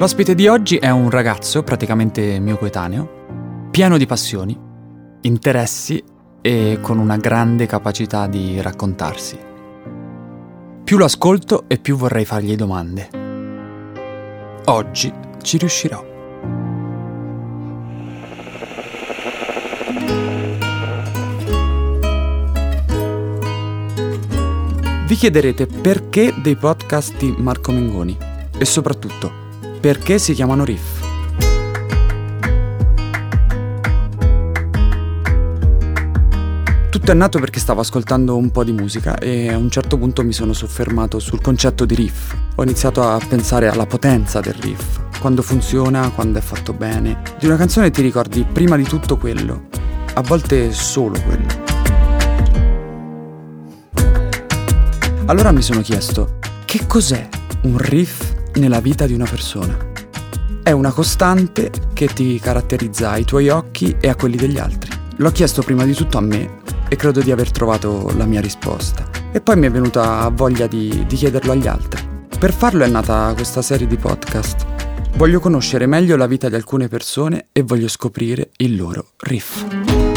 L'ospite di oggi è un ragazzo, praticamente mio coetaneo, pieno di passioni, interessi e con una grande capacità di raccontarsi. Più lo ascolto e più vorrei fargli domande. Oggi ci riuscirò. Vi chiederete perché dei podcast di Marco Mengoni e soprattutto perché si chiamano riff? Tutto è nato perché stavo ascoltando un po' di musica e a un certo punto mi sono soffermato sul concetto di riff. Ho iniziato a pensare alla potenza del riff, quando funziona, quando è fatto bene. Di una canzone ti ricordi prima di tutto quello, a volte solo quello. Allora mi sono chiesto, che cos'è un riff nella vita di una persona. È una costante che ti caratterizza ai tuoi occhi e a quelli degli altri. L'ho chiesto prima di tutto a me e credo di aver trovato la mia risposta. E poi mi è venuta voglia di, di chiederlo agli altri. Per farlo è nata questa serie di podcast. Voglio conoscere meglio la vita di alcune persone e voglio scoprire il loro riff.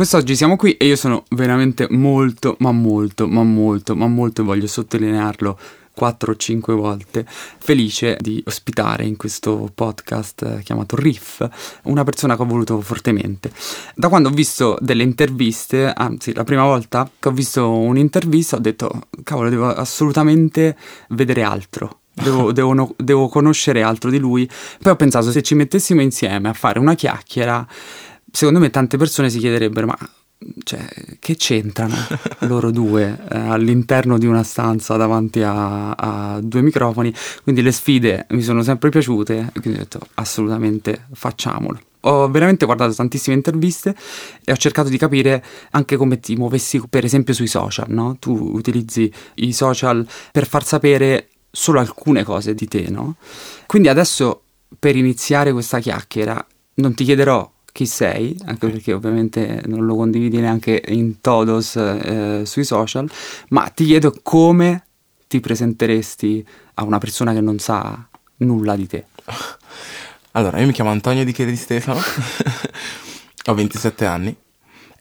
Quest'oggi siamo qui e io sono veramente molto, ma molto, ma molto, ma molto, voglio sottolinearlo 4 o 5 volte, felice di ospitare in questo podcast chiamato Riff una persona che ho voluto fortemente. Da quando ho visto delle interviste, anzi la prima volta che ho visto un'intervista ho detto cavolo devo assolutamente vedere altro. Devo, devo, devo conoscere altro di lui. Poi ho pensato se ci mettessimo insieme a fare una chiacchiera secondo me tante persone si chiederebbero ma cioè, che c'entrano loro due eh, all'interno di una stanza davanti a, a, due microfoni? Quindi le sfide mi sono sempre piaciute e quindi ho detto assolutamente facciamolo. Ho veramente guardato tantissime interviste e ho cercato di capire anche come ti muovessi, per esempio, sui social, no? Tu utilizzi i social per far sapere solo alcune cose di te, no? Quindi adesso, per iniziare questa chiacchiera, non ti chiederò chi sei, anche perché ovviamente non lo condividi neanche in todos eh, sui social, ma ti chiedo come ti presenteresti a una persona che non sa nulla di te. Allora, io mi chiamo Antonio Di Chiede di Stefano, ho 27 anni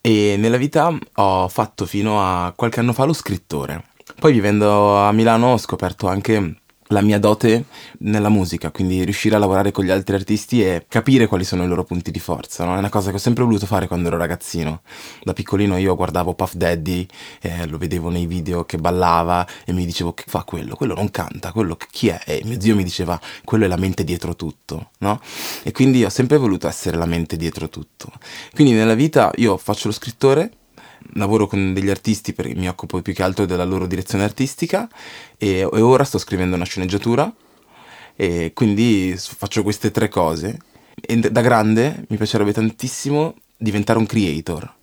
e nella vita ho fatto fino a qualche anno fa lo scrittore. Poi vivendo a Milano ho scoperto anche la mia dote nella musica, quindi riuscire a lavorare con gli altri artisti e capire quali sono i loro punti di forza. No? È una cosa che ho sempre voluto fare quando ero ragazzino. Da piccolino io guardavo Puff Daddy, eh, lo vedevo nei video che ballava e mi dicevo che fa quello, quello non canta, quello chi è? E mio zio mi diceva quello è la mente dietro tutto, no? E quindi ho sempre voluto essere la mente dietro tutto. Quindi nella vita io faccio lo scrittore, lavoro con degli artisti perché mi occupo più che altro della loro direzione artistica e, e ora sto scrivendo una sceneggiatura e quindi faccio queste tre cose. E da grande mi piacerebbe tantissimo diventare un creator.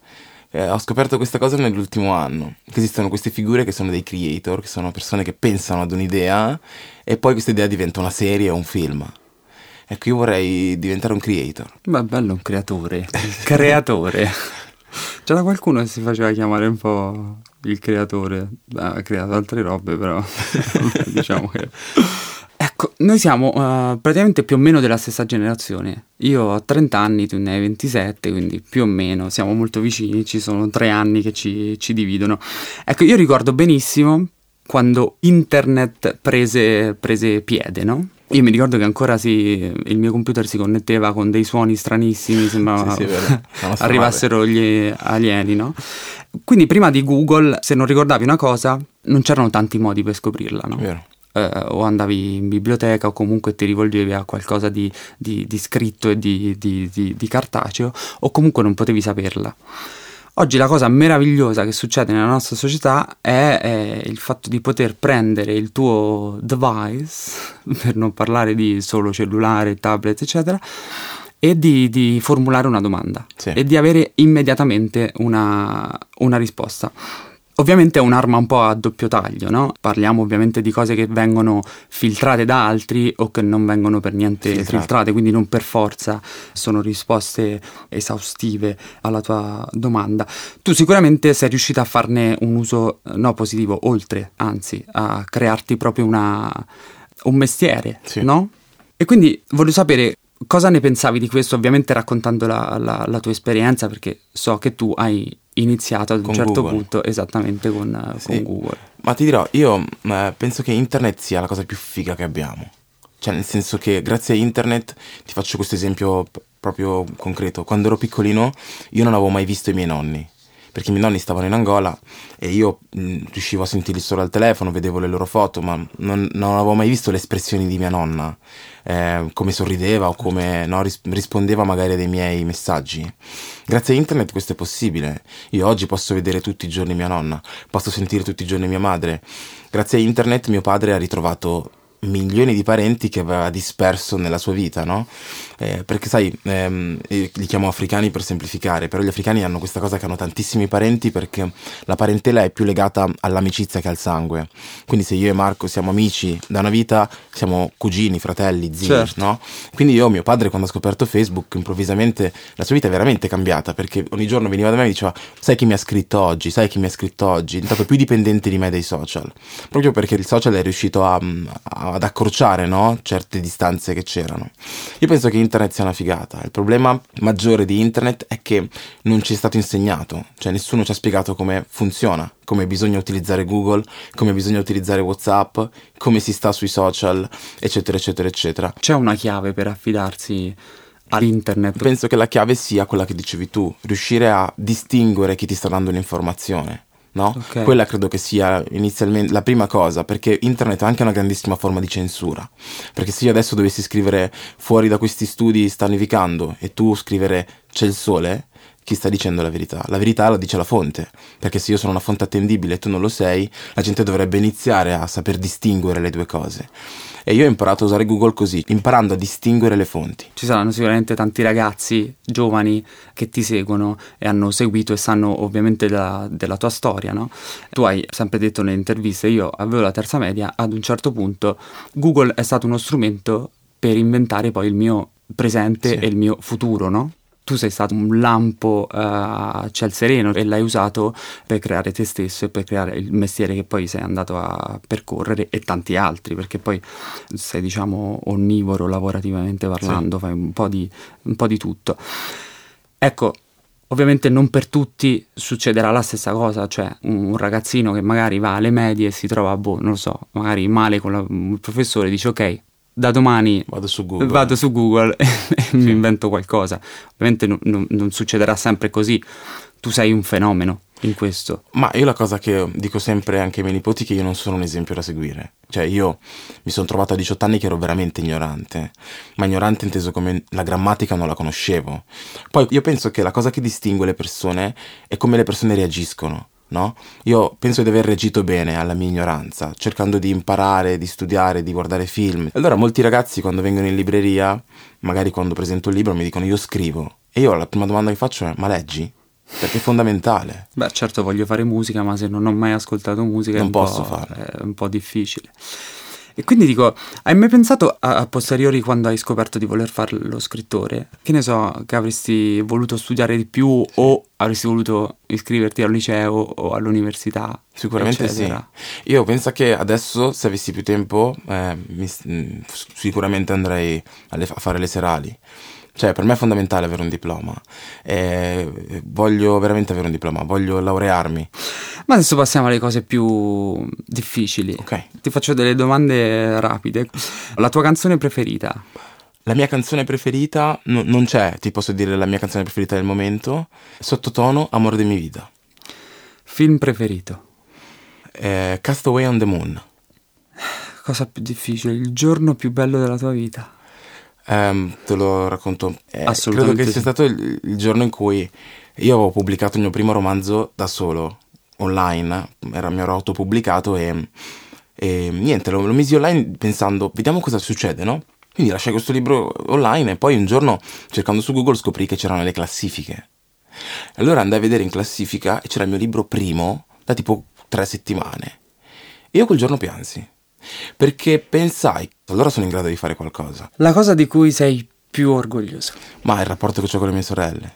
Eh, ho scoperto questa cosa nell'ultimo anno, che esistono queste figure che sono dei creator, che sono persone che pensano ad un'idea e poi questa idea diventa una serie o un film. Ecco, io vorrei diventare un creator. Ma bello un creatore. creatore. C'era qualcuno che si faceva chiamare un po' il creatore, ha creato altre robe però, diciamo che... Ecco, noi siamo uh, praticamente più o meno della stessa generazione. Io ho 30 anni, tu ne hai 27, quindi più o meno siamo molto vicini, ci sono tre anni che ci, ci dividono. Ecco, io ricordo benissimo quando internet prese, prese piede, no? Io mi ricordo che ancora si, il mio computer si connetteva con dei suoni stranissimi, sembrava sì, sì, arrivassero gli alieni, no? Quindi prima di Google, se non ricordavi una cosa, non c'erano tanti modi per scoprirla, no? Vero. Eh, o andavi in biblioteca o comunque ti rivolgevi a qualcosa di, di, di scritto e di, di cartaceo o comunque non potevi saperla. Oggi la cosa meravigliosa che succede nella nostra società è, è, il fatto di poter prendere il tuo device, per non parlare di solo cellulare, tablet, eccetera, e di, di formulare una domanda sì. e di avere immediatamente una, una risposta. Ovviamente è un'arma un po' a doppio taglio, no? Parliamo ovviamente di cose che vengono filtrate da altri o che non vengono per niente filtrate, filtrate quindi non per forza sono risposte esaustive alla tua domanda. Tu sicuramente sei riuscita a farne un uso no positivo, oltre, anzi, a crearti proprio una, un mestiere, sì. no? E quindi voglio sapere cosa ne pensavi di questo, ovviamente raccontando la, la, la tua esperienza, perché so che tu hai iniziato ad un certo Google. punto esattamente con, sì. con, Google. Ma ti dirò, io eh, penso che internet sia la cosa più figa che abbiamo. Cioè, nel senso che grazie a internet, ti faccio questo esempio p- proprio concreto. Quando ero piccolino, io non avevo mai visto i miei nonni perché i miei nonni stavano in Angola e io mh, riuscivo a sentirli solo al telefono, vedevo le loro foto, ma non, non avevo mai visto le espressioni di mia nonna, eh, come sorrideva o come no, ris- rispondeva magari a dei miei messaggi. Grazie a internet questo è possibile. Io oggi posso vedere tutti i giorni mia nonna, posso sentire tutti i giorni mia madre. Grazie a internet mio padre ha ritrovato milioni di parenti che aveva disperso nella sua vita, no? Eh, perché sai, ehm, li chiamo africani per semplificare, però gli africani hanno questa cosa che hanno tantissimi parenti perché la parentela è più legata all'amicizia che al sangue. Quindi se io e Marco siamo amici da una vita, siamo cugini, fratelli, zii, certo. no? Quindi io, mio padre, quando ha scoperto Facebook, improvvisamente la sua vita è veramente cambiata perché ogni giorno veniva da me e diceva sai chi mi ha scritto oggi, sai chi mi ha scritto oggi, è diventato più dipendente di me dai social, proprio perché il social è riuscito a, a ad accorciare no? certe distanze che c'erano. Io penso che internet sia una figata. Il problema maggiore di internet è che non ci è stato insegnato, cioè nessuno ci ha spiegato come funziona, come bisogna utilizzare Google, come bisogna utilizzare WhatsApp, come si sta sui social, eccetera, eccetera, eccetera. C'è una chiave per affidarsi all'internet? Penso che la chiave sia quella che dicevi tu, riuscire a distinguere chi ti sta dando un'informazione no? Okay. Quella credo che sia inizialmente la prima cosa, perché internet ha anche una grandissima forma di censura. Perché se io adesso dovessi scrivere fuori da questi studi sta nevicando e tu scrivere c'è il sole, chi sta dicendo la verità? La verità la dice la fonte, perché se io sono una fonte attendibile e tu non lo sei, la gente dovrebbe iniziare a saper distinguere le due cose. E io ho imparato a usare Google così, imparando a distinguere le fonti. Ci saranno sicuramente tanti ragazzi giovani che ti seguono e hanno seguito e sanno ovviamente della, della tua storia, no? Tu hai sempre detto nelle interviste, io avevo la terza media, ad un certo punto Google è stato uno strumento per inventare poi il mio presente sì. e il mio futuro, no? Tu sei stato un lampo uh, a ciel sereno e l'hai usato per creare te stesso e per creare il mestiere che poi sei andato a percorrere e tanti altri, perché poi sei diciamo onnivoro lavorativamente parlando, sì. fai un po, di, un po' di tutto. Ecco, Ovviamente non per tutti succederà la stessa cosa, cioè un ragazzino che magari va alle medie e si trova, boh, non lo so, magari male con la, il professore, dice ok, da domani vado su Google, vado su Google e sì. mi invento qualcosa. Ovviamente non, non, non succederà sempre così. Tu sei un fenomeno in questo. Ma io la cosa che dico sempre anche ai miei nipoti è che io non sono un esempio da seguire. Cioè io mi sono trovato a 18 anni che ero veramente ignorante, ma ignorante inteso come la grammatica non la conoscevo. Poi io penso che la cosa che distingue le persone è come le persone reagiscono no? Io penso di aver reagito bene alla mia ignoranza, cercando di imparare, di studiare, di guardare film. Allora molti ragazzi quando vengono in libreria, magari quando presento il libro, mi dicono io scrivo. E io la prima domanda che faccio è ma leggi? Perché è fondamentale. Beh, certo voglio fare musica, ma se non ho mai ascoltato musica non è, posso farlo. è un po' difficile. E quindi dico, hai mai pensato a, a, posteriori quando hai scoperto di voler fare lo scrittore? Che ne so, che avresti voluto studiare di più o avresti voluto iscriverti al liceo o all'università? Sicuramente eccetera. sì. Io penso che adesso, se avessi più tempo, eh, mi, mm, sicuramente andrei a, le, a fare le serali. Cioè, per me è fondamentale avere un diploma. E voglio veramente avere un diploma, voglio laurearmi. Ma adesso passiamo alle cose più difficili. Ok. Ti faccio delle domande rapide. La tua canzone preferita? La mia canzone preferita no, non c'è, ti posso dire la mia canzone preferita del momento. Sottotono, Amore di mia vita. Film preferito? Eh, Castaway on the Moon. Cosa più difficile? Il giorno più bello della tua vita? Um, te lo racconto. Eh, Assolutamente. Credo che sia stato il, il, giorno in cui io avevo pubblicato il mio primo romanzo da solo, online, era, mi ero autopubblicato e, e niente, lo, lo misi online pensando, vediamo cosa succede, no? Quindi lasciai questo libro online e poi un giorno cercando su Google scoprì che c'erano le classifiche. Allora andai a vedere in classifica e c'era il mio libro primo da tipo tre settimane. E io quel giorno piansi. Perché pensai, allora sono in grado di fare qualcosa. La cosa di cui sei più orgoglioso? Ma il rapporto che ho con le mie sorelle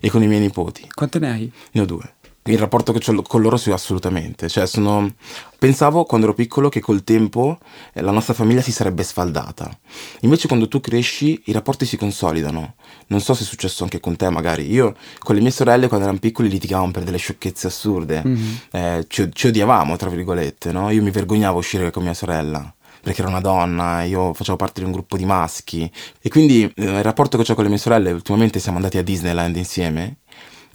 e con i miei nipoti. Quante ne hai? Ne ho due il rapporto che ho con loro sì assolutamente. Cioè, sono... Pensavo quando ero piccolo che col tempo eh, la nostra famiglia si sarebbe sfaldata. Invece quando tu cresci i rapporti si consolidano. Non so se è successo anche con te magari. Io con le mie sorelle quando erano piccoli litigavamo per delle sciocchezze assurde. Mm-hmm. Eh, ci, ci, odiavamo, tra virgolette, no? Io mi vergognavo a uscire con mia sorella perché era una donna, io facevo parte di un gruppo di maschi e quindi eh, il rapporto che ho con le mie sorelle, ultimamente siamo andati a Disneyland insieme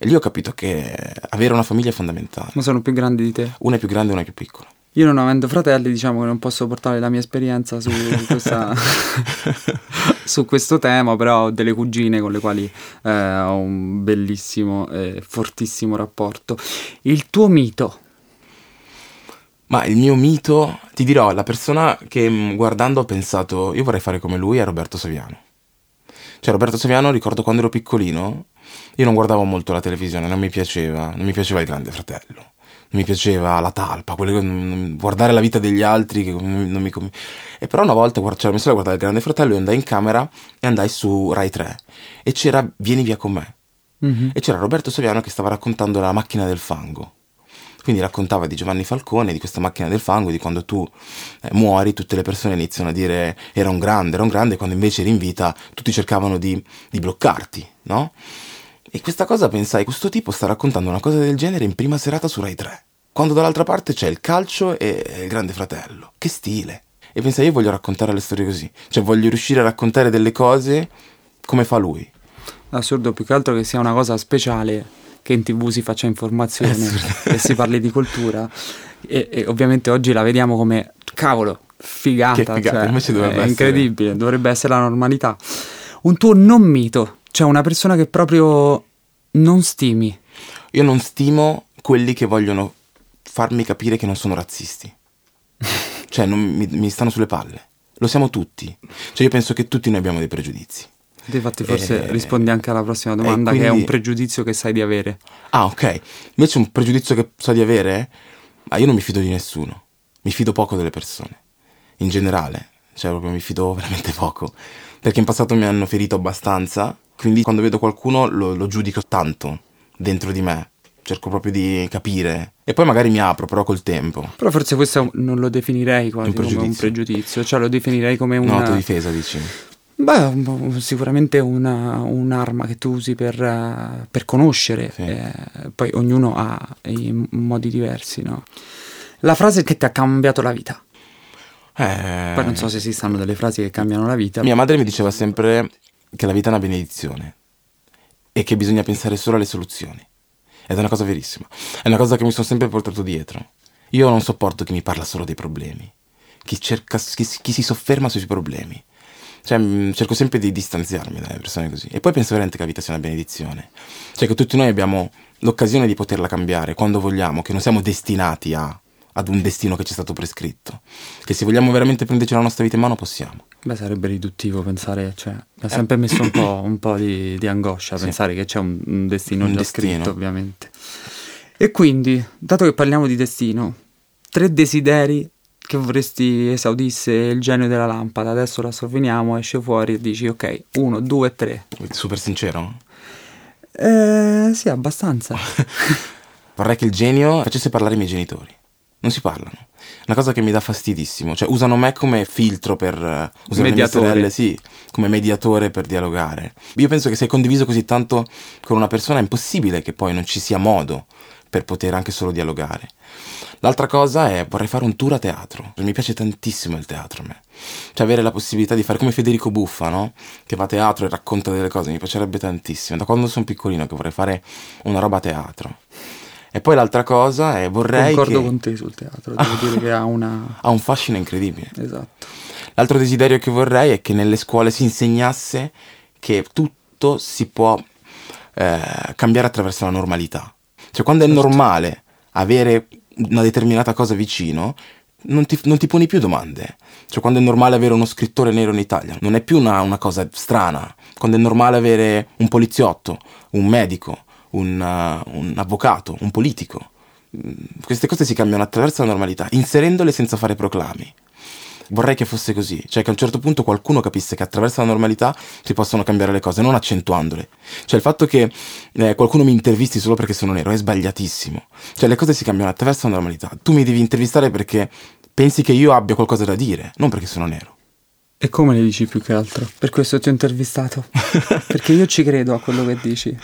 e lì ho capito che avere una famiglia è fondamentale. Ma sono più grandi di te? Una è più grande e una è più piccola. Io non avendo fratelli, diciamo che non posso portare la mia esperienza su, questa, su questo tema, però ho delle cugine con le quali eh, ho un bellissimo e fortissimo rapporto. Il tuo mito? Ma il mio mito, ti dirò, la persona che mm, guardando ho pensato, io vorrei fare come lui, è Roberto Saviano. Cioè Roberto Saviano, ricordo quando ero piccolino, io non guardavo molto la televisione, non mi piaceva, non mi piaceva il Grande Fratello, non mi piaceva la talpa, quelle, guardare la vita degli altri che non, non mi... E però una volta c'era messo a guardare il Grande Fratello e andai in camera e andai su Rai 3 e c'era Vieni via con me. Mm-hmm. E c'era Roberto Saviano che stava raccontando la macchina del fango. Quindi raccontava di Giovanni Falcone, di questa macchina del fango, di quando tu eh, muori, tutte le persone iniziano a dire era un grande, era un grande, quando invece eri in vita tutti cercavano di, di bloccarti, no? E questa cosa pensai, questo tipo sta raccontando una cosa del genere in prima serata su Rai 3, quando dall'altra parte c'è il calcio e il grande fratello. Che stile! E pensai, io voglio raccontare le storie così, cioè voglio riuscire a raccontare delle cose come fa lui. Assurdo più che altro che sia una cosa speciale che in tv si faccia informazione e si parli di cultura. E, e, ovviamente oggi la vediamo come cavolo, figata, che figata. Cioè, dovrebbe è essere... incredibile, dovrebbe essere la normalità. Un tuo non mito cioè una persona che proprio non stimi. Io non stimo quelli che vogliono farmi capire che non sono razzisti. cioè non, mi, mi, stanno sulle palle. Lo siamo tutti. Cioè io penso che tutti noi abbiamo dei pregiudizi. Infatti forse e... rispondi anche alla prossima domanda quindi... che è un pregiudizio che sai di avere. Ah ok. Invece un pregiudizio che so di avere, ma io non mi fido di nessuno. Mi fido poco delle persone. In generale. Cioè proprio mi fido veramente poco. Perché in passato mi hanno ferito abbastanza quindi quando vedo qualcuno lo, lo giudico tanto dentro di me cerco proprio di capire e poi magari mi apro però col tempo. Però forse questo non lo definirei quasi un come un pregiudizio, cioè lo definirei come una... No, difesa dici? Beh, sicuramente una, un'arma che tu usi per, per conoscere, sì. eh, poi ognuno ha i modi diversi, no? La frase che ti ha cambiato la vita. Eh... Poi non so se esistono delle frasi che cambiano la vita. Mia madre mi diceva sempre che la vita è una benedizione e che bisogna pensare solo alle soluzioni. Ed è una cosa verissima. È una cosa che mi sono sempre portato dietro. Io non sopporto chi mi parla solo dei problemi, chi, cerca, chi, chi si sofferma sui problemi. Cioè, mm, cerco sempre di distanziarmi dalle persone così. E poi penso veramente che la vita sia una benedizione. Cioè, che tutti noi abbiamo l'occasione di poterla cambiare quando vogliamo, che non siamo destinati a ad un destino che ci è stato prescritto. Che se vogliamo veramente prenderci la nostra vita in mano possiamo. Beh, sarebbe riduttivo pensare, cioè, mi ha sempre messo un po', un po di, di, angoscia sì. pensare che c'è un, un destino un già destino. scritto, ovviamente. E quindi, dato che parliamo di destino, tre desideri che vorresti esaudisse il genio della lampada. Adesso la sovveniamo, esce fuori e dici ok, uno, due, tre. Super sincero? Eh, sì, abbastanza. Vorrei che il genio facesse parlare i miei genitori non si parlano. Una cosa che mi dà fastidissimo. Cioè, usano me come filtro per. Uh, usano mediatore. Sorelle, sì, come mediatore per dialogare. Io penso che se hai condiviso così tanto con una persona è impossibile che poi non ci sia modo per poter anche solo dialogare. L'altra cosa è vorrei fare un tour a teatro. Mi piace tantissimo il teatro a me. Cioè avere la possibilità di fare come Federico Buffa, no? Che va a teatro e racconta delle cose, mi piacerebbe tantissimo. Da quando sono piccolino che vorrei fare una roba a teatro. E poi l'altra cosa è vorrei Concordo che... con te sul teatro, devo dire che ha una... ha un fascino incredibile. Esatto. L'altro desiderio che vorrei è che nelle scuole si insegnasse che tutto si può eh, cambiare attraverso la normalità. Cioè quando è certo. normale avere una determinata cosa vicino, non ti, non ti, poni più domande. Cioè, quando è normale avere uno scrittore nero in Italia, non è più una, una, cosa strana. Quando è normale avere un poliziotto, un medico, un, uh, un avvocato, un politico. queste cose si cambiano attraverso la normalità, inserendole senza fare proclami. Vorrei che fosse così, cioè che a un certo punto qualcuno capisse che attraverso la normalità si possono cambiare le cose, non accentuandole. Cioè il fatto che eh, qualcuno mi intervisti solo perché sono nero è sbagliatissimo. Cioè le cose si cambiano attraverso la normalità. Tu mi devi intervistare perché pensi che io abbia qualcosa da dire, non perché sono nero. E come le dici più che altro? Per questo ti ho intervistato. perché io ci credo a quello che dici.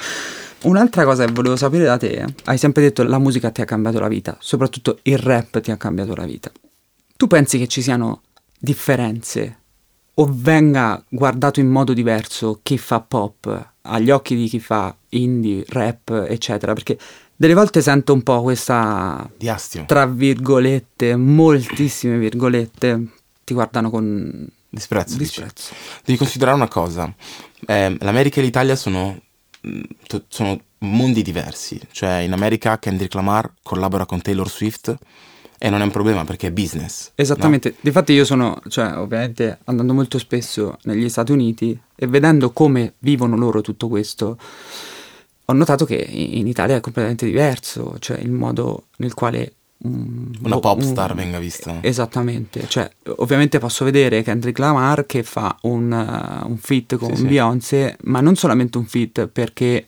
Un'altra cosa che volevo sapere da te, hai sempre detto che la musica ti ha cambiato la vita, soprattutto il rap ti ha cambiato la vita. Tu pensi che ci siano differenze o venga guardato in modo diverso chi fa pop agli occhi di chi fa indie, rap, eccetera, perché delle volte sento un po' questa Diastio. tra virgolette, moltissime virgolette, ti guardano con disprezzo. disprezzo. Devi considerare una cosa, eh, l'America e l'Italia sono, mm, sono mondi diversi, cioè in America Kendrick Lamar collabora con Taylor Swift e non è un problema perché è business. Esattamente, no? difatti io sono, cioè ovviamente andando molto spesso negli Stati Uniti e vedendo come vivono loro tutto questo, ho notato che in Italia è completamente diverso, cioè il modo nel quale... Um, Una pop star um, venga vista. Esattamente, cioè ovviamente posso vedere Kendrick Lamar che fa un, uh, un feat con sì, Beyoncé, sì. ma non solamente un feat perché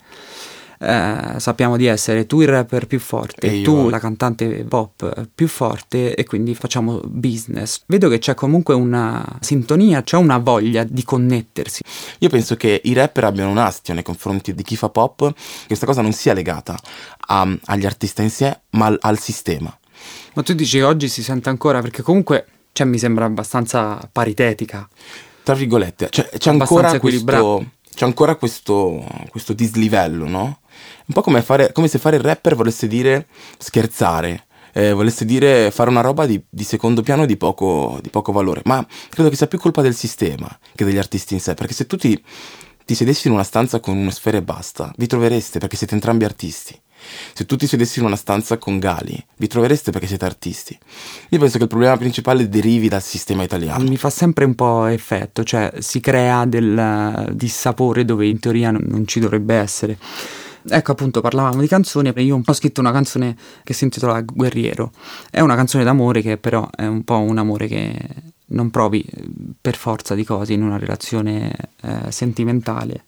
eh, sappiamo di essere tu il rapper più forte, tu la cantante pop più forte e quindi facciamo business. Vedo che c'è comunque una sintonia, c'è una voglia di connettersi. Io penso che i rapper abbiano un astio nei confronti di chi fa pop, che questa cosa non sia legata a, agli artisti in sé, ma al, al sistema. Ma tu dici che oggi si sente ancora perché comunque cioè, mi sembra abbastanza paritetica. Tra virgolette, cioè, c'è, ancora questo, c'è ancora questo, questo dislivello, no? Un po' come, fare, come se fare il rapper volesse dire scherzare. Eh, volesse dire fare una roba di, di secondo piano di poco, di poco, valore. Ma credo che sia più colpa del sistema che degli artisti in sé. Perché se tu ti, ti sedessi in una stanza con una sfera e basta, vi trovereste perché siete entrambi artisti. Se tu ti sedessi in una stanza con Gali, vi trovereste perché siete artisti. Io penso che il problema principale derivi dal sistema italiano. Mi fa sempre un po' effetto, cioè si crea del dissapore dove in teoria non, ci dovrebbe essere. Ecco appunto parlavamo di canzoni io ho scritto una canzone che si intitola Guerriero. È una canzone d'amore che però è un po' un amore che non provi per forza di cose in una relazione eh, sentimentale,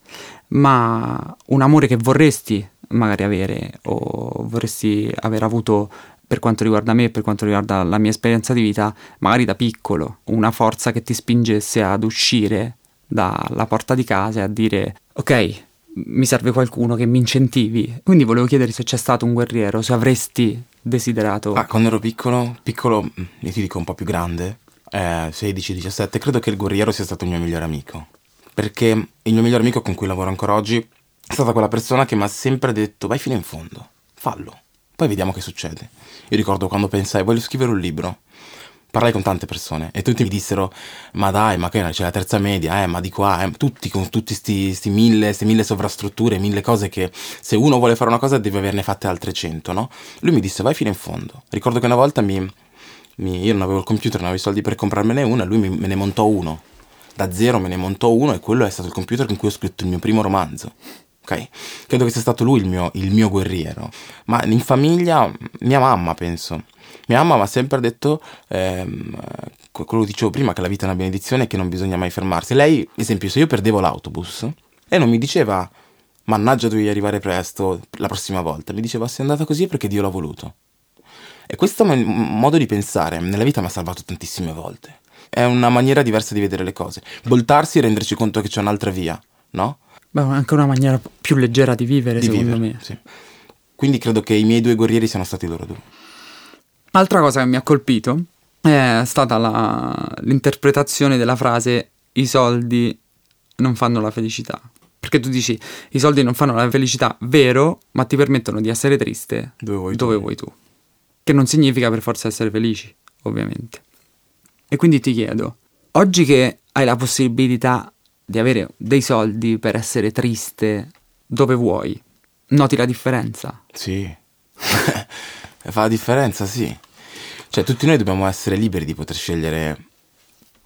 ma un amore che vorresti magari avere o vorresti aver avuto per quanto riguarda me per quanto riguarda la mia esperienza di vita, magari da piccolo, una forza che ti spingesse ad uscire dalla porta di casa e a dire ok, mi serve qualcuno che mi incentivi. Quindi volevo chiedere se c'è stato un guerriero, se avresti desiderato. Ah, quando ero piccolo, piccolo, io ti dico un po' più grande, eh, 16-17, credo che il guerriero sia stato il mio migliore amico. Perché il mio migliore amico con cui lavoro ancora oggi è stata quella persona che mi ha sempre detto vai fino in fondo, fallo, poi vediamo che succede. Io ricordo quando pensai voglio scrivere un libro parlai con tante persone e tutti mi dissero ma dai ma che c'è la terza media eh ma di qua eh, tutti con tutti questi mille, sti mille sovrastrutture mille cose che se uno vuole fare una cosa deve averne fatte altre cento no? lui mi disse vai fino in fondo ricordo che una volta mi, mi, io non avevo il computer non avevo i soldi per comprarmene uno e lui mi, me ne montò uno da zero me ne montò uno e quello è stato il computer con cui ho scritto il mio primo romanzo ok? Credo che sia stato lui il mio, il mio guerriero. Ma in famiglia, mia mamma, penso. Mia mamma mi ha sempre detto, ehm, quello che dicevo prima, che la vita è una benedizione e che non bisogna mai fermarsi. Lei, esempio, se io perdevo l'autobus, lei non mi diceva, mannaggia dovevi arrivare presto la prossima volta, mi diceva, sei andata così perché Dio l'ha voluto. E questo modo di pensare nella vita mi ha salvato tantissime volte. È una maniera diversa di vedere le cose. Voltarsi e renderci conto che c'è un'altra via, no? Beh, anche una maniera più leggera di vivere, di secondo vivere, me. Sì. Quindi credo che i miei due guerrieri siano stati loro due. Altra cosa che mi ha colpito è stata la, l'interpretazione della frase i soldi non fanno la felicità. Perché tu dici i soldi non fanno la felicità, vero, ma ti permettono di essere triste dove vuoi, dove tu. vuoi tu. Che non significa per forza essere felici, ovviamente. E quindi ti chiedo, oggi che hai la possibilità di avere dei soldi per essere triste dove vuoi, noti la differenza? Sì, fa la differenza, sì. Cioè, tutti noi dobbiamo essere liberi di poter scegliere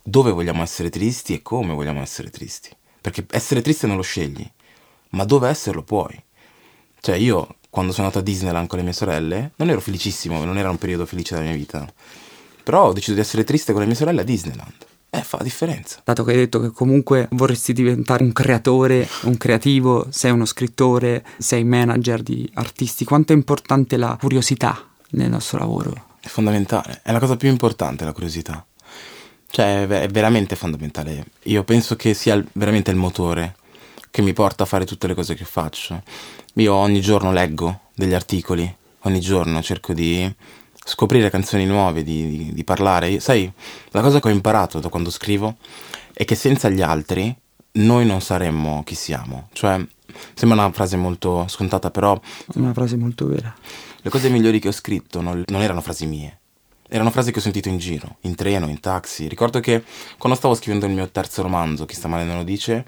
dove vogliamo essere tristi e come vogliamo essere tristi. Perché essere triste non lo scegli, ma dove esserlo puoi. Cioè, io quando sono andato a Disneyland con le mie sorelle, non ero felicissimo, non era un periodo felice della mia vita. Però ho deciso di essere triste con le mie sorelle a Disneyland. Eh, fa la differenza. Dato che hai detto che comunque vorresti diventare un creatore, un creativo, sei uno scrittore, sei manager di artisti, quanto è importante la curiosità nel nostro lavoro? È fondamentale, è la cosa più importante la curiosità. Cioè, è veramente fondamentale. Io penso che sia veramente il motore che mi porta a fare tutte le cose che faccio. Io ogni giorno leggo degli articoli, ogni giorno cerco di scoprire canzoni nuove, di, di, di parlare. Sai, la cosa che ho imparato da quando scrivo è che senza gli altri noi non saremmo chi siamo. Cioè, sembra una frase molto scontata, però... È una frase molto vera. Le cose migliori che ho scritto non, non erano frasi mie. Erano frasi che ho sentito in giro, in treno, in taxi. Ricordo che quando stavo scrivendo il mio terzo romanzo, Chi sta male non lo dice,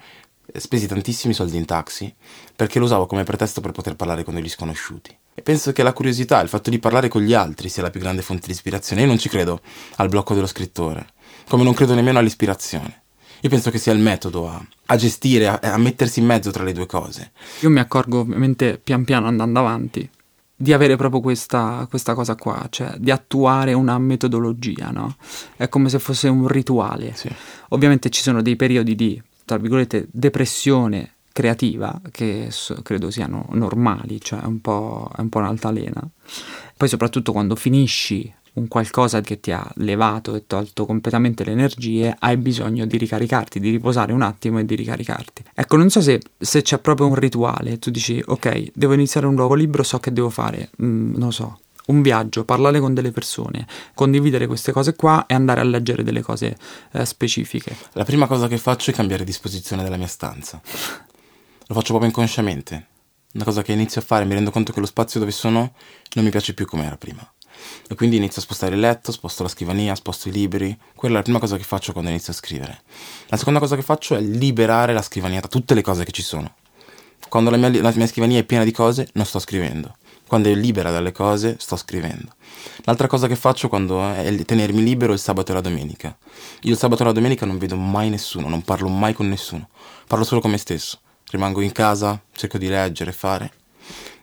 spesi tantissimi soldi in taxi perché lo usavo come pretesto per poter parlare con degli sconosciuti. E penso che la curiosità, il fatto di parlare con gli altri sia la più grande fonte di ispirazione. Io non ci credo al blocco dello scrittore, come non credo nemmeno all'ispirazione. Io penso che sia il metodo a, a gestire, a, a, mettersi in mezzo tra le due cose. Io mi accorgo ovviamente pian piano andando avanti di avere proprio questa, questa cosa qua, cioè di attuare una metodologia, no? È come se fosse un rituale. Sì. Ovviamente ci sono dei periodi di, tra virgolette, depressione creativa che credo siano normali, cioè è un po', è un po' un'altalena. Poi soprattutto quando finisci un qualcosa che ti ha levato e tolto completamente le energie, hai bisogno di ricaricarti, di riposare un attimo e di ricaricarti. Ecco, non so se, se c'è proprio un rituale, tu dici ok, devo iniziare un nuovo libro, so che devo fare, mm, non so, un viaggio, parlare con delle persone, condividere queste cose qua e andare a leggere delle cose eh, specifiche. La prima cosa che faccio è cambiare disposizione della mia stanza. Lo faccio proprio inconsciamente. Una cosa che inizio a fare, mi rendo conto che lo spazio dove sono non mi piace più come era prima. E quindi inizio a spostare il letto, sposto la scrivania, sposto i libri. Quella è la prima cosa che faccio quando inizio a scrivere. La seconda cosa che faccio è liberare la scrivania da tutte le cose che ci sono. Quando la mia, la mia scrivania è piena di cose, non sto scrivendo. Quando è libera dalle cose, sto scrivendo. L'altra cosa che faccio quando è tenermi libero il sabato e la domenica. Io il sabato e la domenica non vedo mai nessuno, non parlo mai con nessuno. Parlo solo con me stesso rimango in casa, cerco di leggere, fare.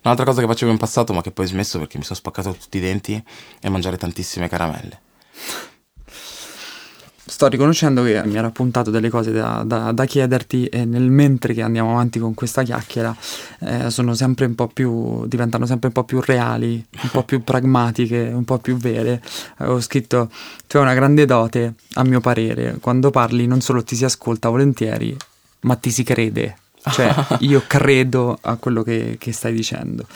Un'altra cosa che facevo in passato, ma che poi ho smesso perché mi sono spaccato tutti i denti, è mangiare tantissime caramelle. Sto riconoscendo che mi ero appuntato delle cose da, da, da chiederti e nel mentre che andiamo avanti con questa chiacchiera eh, sono sempre un po' più, diventano sempre un po' più reali, un po' più pragmatiche, un po' più vere. Avevo scritto, tu hai una grande dote, a mio parere, quando parli non solo ti si ascolta volentieri, ma ti si crede cioè, io credo a quello che, che stai dicendo.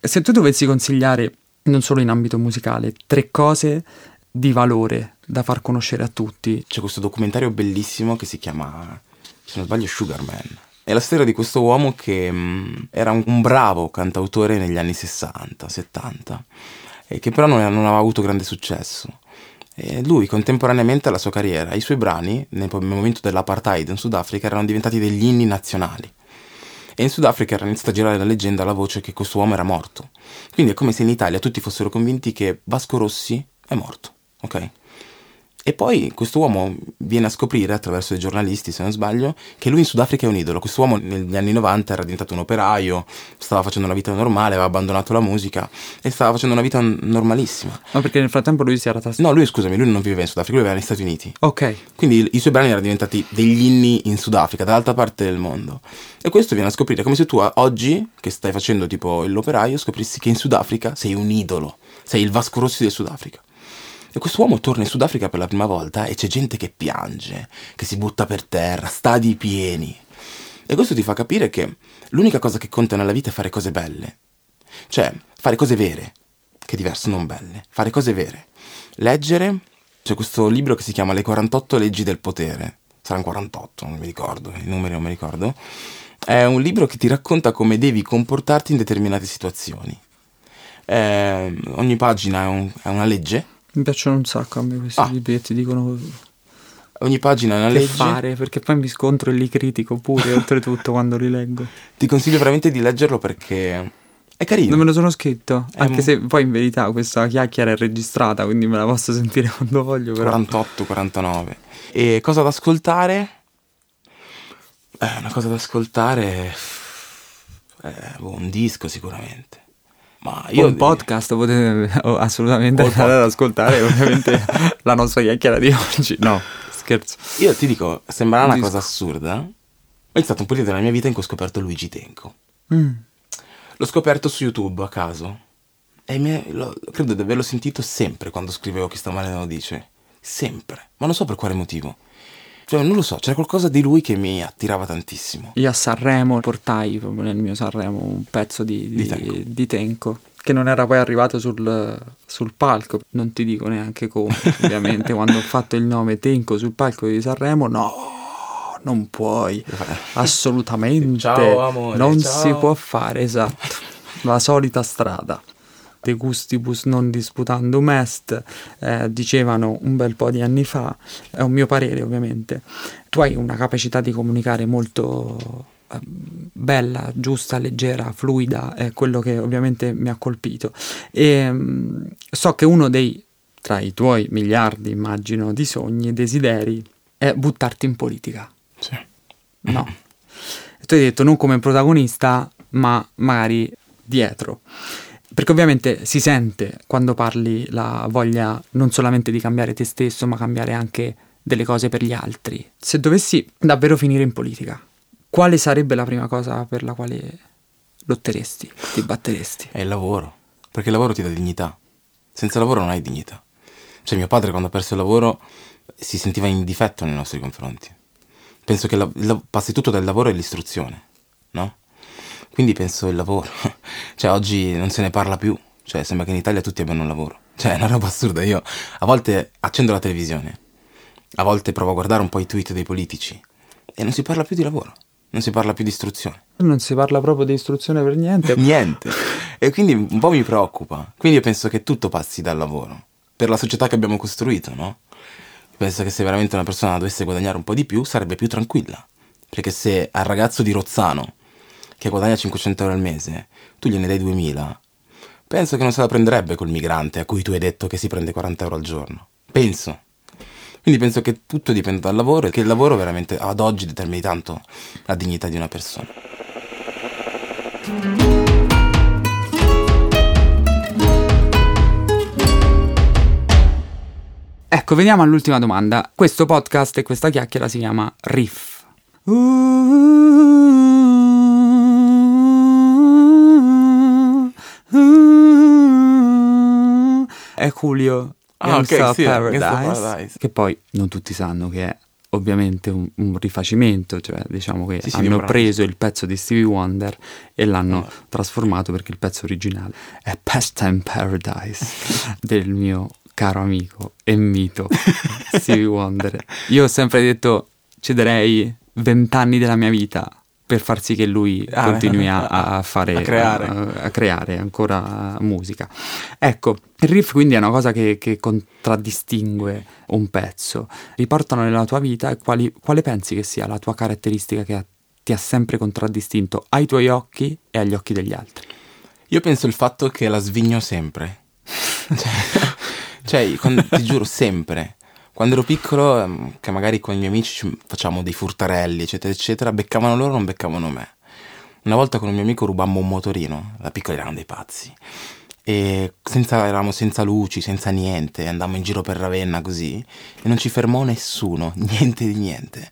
Se tu dovessi consigliare, non solo in ambito musicale, tre cose di valore da far conoscere a tutti. C'è questo documentario bellissimo che si chiama, se non sbaglio, Sugarman. È la storia di questo uomo che mh, mm, era un, un, bravo cantautore negli anni 60, 70, e che però non, non aveva avuto grande successo. E lui contemporaneamente alla sua carriera, i suoi brani nel momento dell'apartheid in Sudafrica erano diventati degli inni nazionali. E in Sudafrica era iniziata a girare la leggenda, la voce che questo uomo era morto. Quindi è come se in Italia tutti fossero convinti che Vasco Rossi è morto, ok? E poi questo uomo viene a scoprire attraverso dei giornalisti, se non sbaglio, che lui in Sudafrica è un idolo. Questo uomo negli anni 90 era diventato un operaio, stava facendo una vita normale, aveva abbandonato la musica e stava facendo una vita normalissima. Ma perché nel frattempo lui si era trasferito? No, lui scusami, lui non viveva in Sudafrica, lui viveva negli Stati Uniti. Ok. Quindi i suoi brani erano diventati degli inni in Sudafrica, dall'altra parte del mondo. E questo viene a scoprire come se tu oggi, che stai facendo tipo l'operaio, scoprissi che in Sudafrica sei un idolo, sei il Vasco Rossi del Sudafrica. E quest'uomo torna in Sudafrica per la prima volta e c'è gente che piange, che si butta per terra, stadi pieni. E questo ti fa capire che l'unica cosa che conta nella vita è fare cose belle. Cioè, fare cose vere, che è diverso, non belle. Fare cose vere. Leggere, c'è questo libro che si chiama Le 48 leggi del potere. Saranno 48, non mi ricordo, i numeri non mi ricordo. È un libro che ti racconta come devi comportarti in determinate situazioni. Eh, ogni pagina è, un, è una legge mi piacciono un sacco a me questi ah. libri che ti dicono ogni pagina è una che legge. fare, perché poi mi scontro e li critico pure, oltretutto, quando li leggo. Ti consiglio veramente di leggerlo perché è carino. Non me lo sono scritto, è anche mo... se poi in verità questa chiacchiera è registrata, quindi me la posso sentire quando voglio. Però. 48, 49. E cosa da ascoltare? Eh, una cosa da ascoltare... Eh, boh, un disco sicuramente. Ma io... Un podcast potete oh, assolutamente andare ad ascoltare ovviamente la nostra chiacchiera di oggi. No, scherzo. Io ti dico, sembra una cosa assurda. È stato un periodo della mia vita in cui ho scoperto Luigi Tenco. Mm. L'ho scoperto su YouTube a caso. E me, lo, credo di averlo sentito sempre quando scrivevo Chi sta male non lo dice. Sempre. Ma non so per quale motivo. Cioè, non lo so, c'era qualcosa di lui che mi attirava tantissimo. Io a Sanremo portai proprio nel mio Sanremo un pezzo di, di, di, tenco. di tenco. Che non era poi arrivato sul, sul palco, non ti dico neanche come, ovviamente, quando ho fatto il nome Tenco sul palco di Sanremo, no, non puoi, assolutamente, ciao, amore, non ciao. si può fare, esatto, la solita strada de gustibus non disputandum est, eh, dicevano un bel po' di anni fa, è un mio parere ovviamente, tu hai una capacità di comunicare molto eh, bella, giusta, leggera, fluida, è quello che ovviamente mi ha colpito. E mh, mm, so che uno dei, tra i tuoi miliardi, immagino, di sogni e desideri è buttarti in politica. Sì. No. tu hai detto non come protagonista, ma magari dietro. Perché ovviamente si sente quando parli la voglia non solamente di cambiare te stesso, ma cambiare anche delle cose per gli altri. Se dovessi davvero finire in politica, quale sarebbe la prima cosa per la quale lotteresti, ti batteresti? È il lavoro, perché il lavoro ti dà dignità. Senza lavoro non hai dignità. Cioè mio padre quando ha perso il lavoro si sentiva in difetto nei nostri confronti. Penso che la, la, passi tutto dal lavoro all'istruzione, no? Quindi penso il lavoro. Cioè oggi non se ne parla più. Cioè sembra che in Italia tutti abbiano un lavoro. Cioè è una roba assurda. Io a volte accendo la televisione, a volte provo a guardare un po' i tweet dei politici e non si parla più di lavoro. Non si parla più di istruzione. Non si parla proprio di istruzione per niente. niente. E quindi un po' mi preoccupa. Quindi io penso che tutto passi dal lavoro. Per la società che abbiamo costruito, no? Penso che se veramente una persona dovesse guadagnare un po' di più sarebbe più tranquilla. Perché se al ragazzo di Rozzano che guadagna 500 euro al mese, tu gliene dai 2000, penso che non se la prenderebbe col migrante a cui tu hai detto che si prende 40 euro al giorno. Penso. Quindi penso che tutto dipenda dal lavoro e che il lavoro veramente ad oggi determini tanto la dignità di una persona. Ecco, veniamo all'ultima domanda. Questo podcast e questa chiacchiera si chiama Riff. È Julio Ah, ok, Gangsta sì, Paradise, Paradise. che poi non tutti sanno che è ovviamente un, un rifacimento, cioè diciamo che Sì, sì, hanno preso il pezzo di Stevie Wonder e l'hanno Allora. trasformato perché il pezzo originale è Pastime Paradise del mio caro amico e mito Stevie Wonder. Io ho sempre detto cederei vent'anni della mia vita per far sì che lui Ah, continui a, a fare a creare. a, a creare ancora musica. Ecco, il riff quindi è una cosa che, che contraddistingue un pezzo. Riportano nella tua vita e quali- quale pensi che sia la tua caratteristica che ha- ti ha sempre contraddistinto ai tuoi occhi e agli occhi degli altri? Io penso il fatto che la svigno sempre. cioè, cioè, quando- ti giuro, sempre. Quando ero piccolo, ehm, che magari con i miei amici ci facciamo dei furtarelli, eccetera, eccetera, beccavano loro, non beccavano me. Una volta con un mio amico rubammo un motorino, da piccoli erano dei pazzi. E senza, eravamo senza luci, senza niente, andammo in giro per Ravenna così, e non ci fermò nessuno, niente di niente.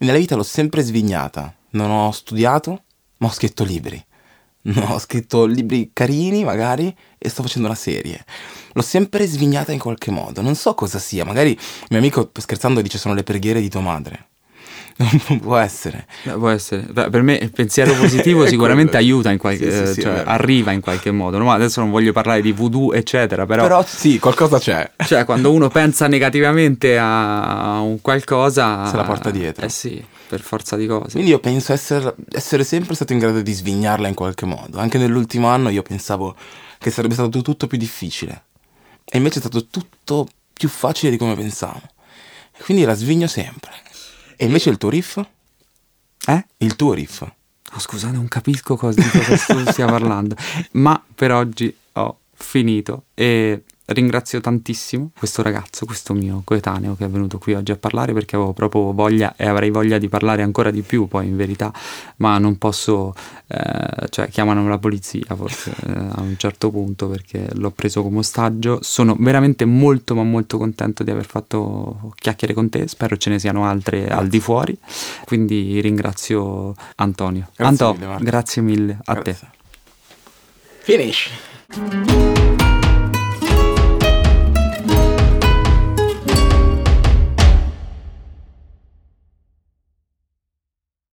Nella vita l'ho sempre svignata, non ho studiato, ma ho scritto libri. No, ho scritto libri carini magari e sto facendo una serie. L'ho sempre svignata in qualche modo. Non so cosa sia. Magari il mio amico scherzando dice sono le preghiere di tua madre. Non può essere. Beh, Può essere. Per me il pensiero positivo sicuramente aiuta in qualche Sì, sì, eh, sì, cioè arriva in qualche modo. No, adesso non voglio parlare di voodoo, eccetera, però, Però sì, qualcosa c'è. cioè, quando uno pensa negativamente a un qualcosa Se la porta dietro. Eh sì, per forza di cose. Quindi io penso essere, essere sempre stato in grado di svignarla in qualche modo. Anche nell'ultimo anno io pensavo che sarebbe stato tutto più difficile. E invece è stato tutto più facile di come pensavo. E quindi la svigno sempre. E invece il tuo riff? Eh? Il tuo riff. No, scusate, non capisco cosa, di cosa tu stia parlando. Ma per oggi ho finito e ringrazio tantissimo questo ragazzo, questo mio coetaneo che è venuto qui oggi a parlare perché avevo proprio voglia e avrei voglia di parlare ancora di più poi in verità, ma non posso, eh, cioè chiamano la polizia forse eh, a un certo punto perché l'ho preso come ostaggio. Sono veramente molto ma molto contento di aver fatto chiacchiere con te, spero ce ne siano altre al di fuori, quindi ringrazio Antonio. Grazie Anto, mille, grazie mille a grazie. te. Finish.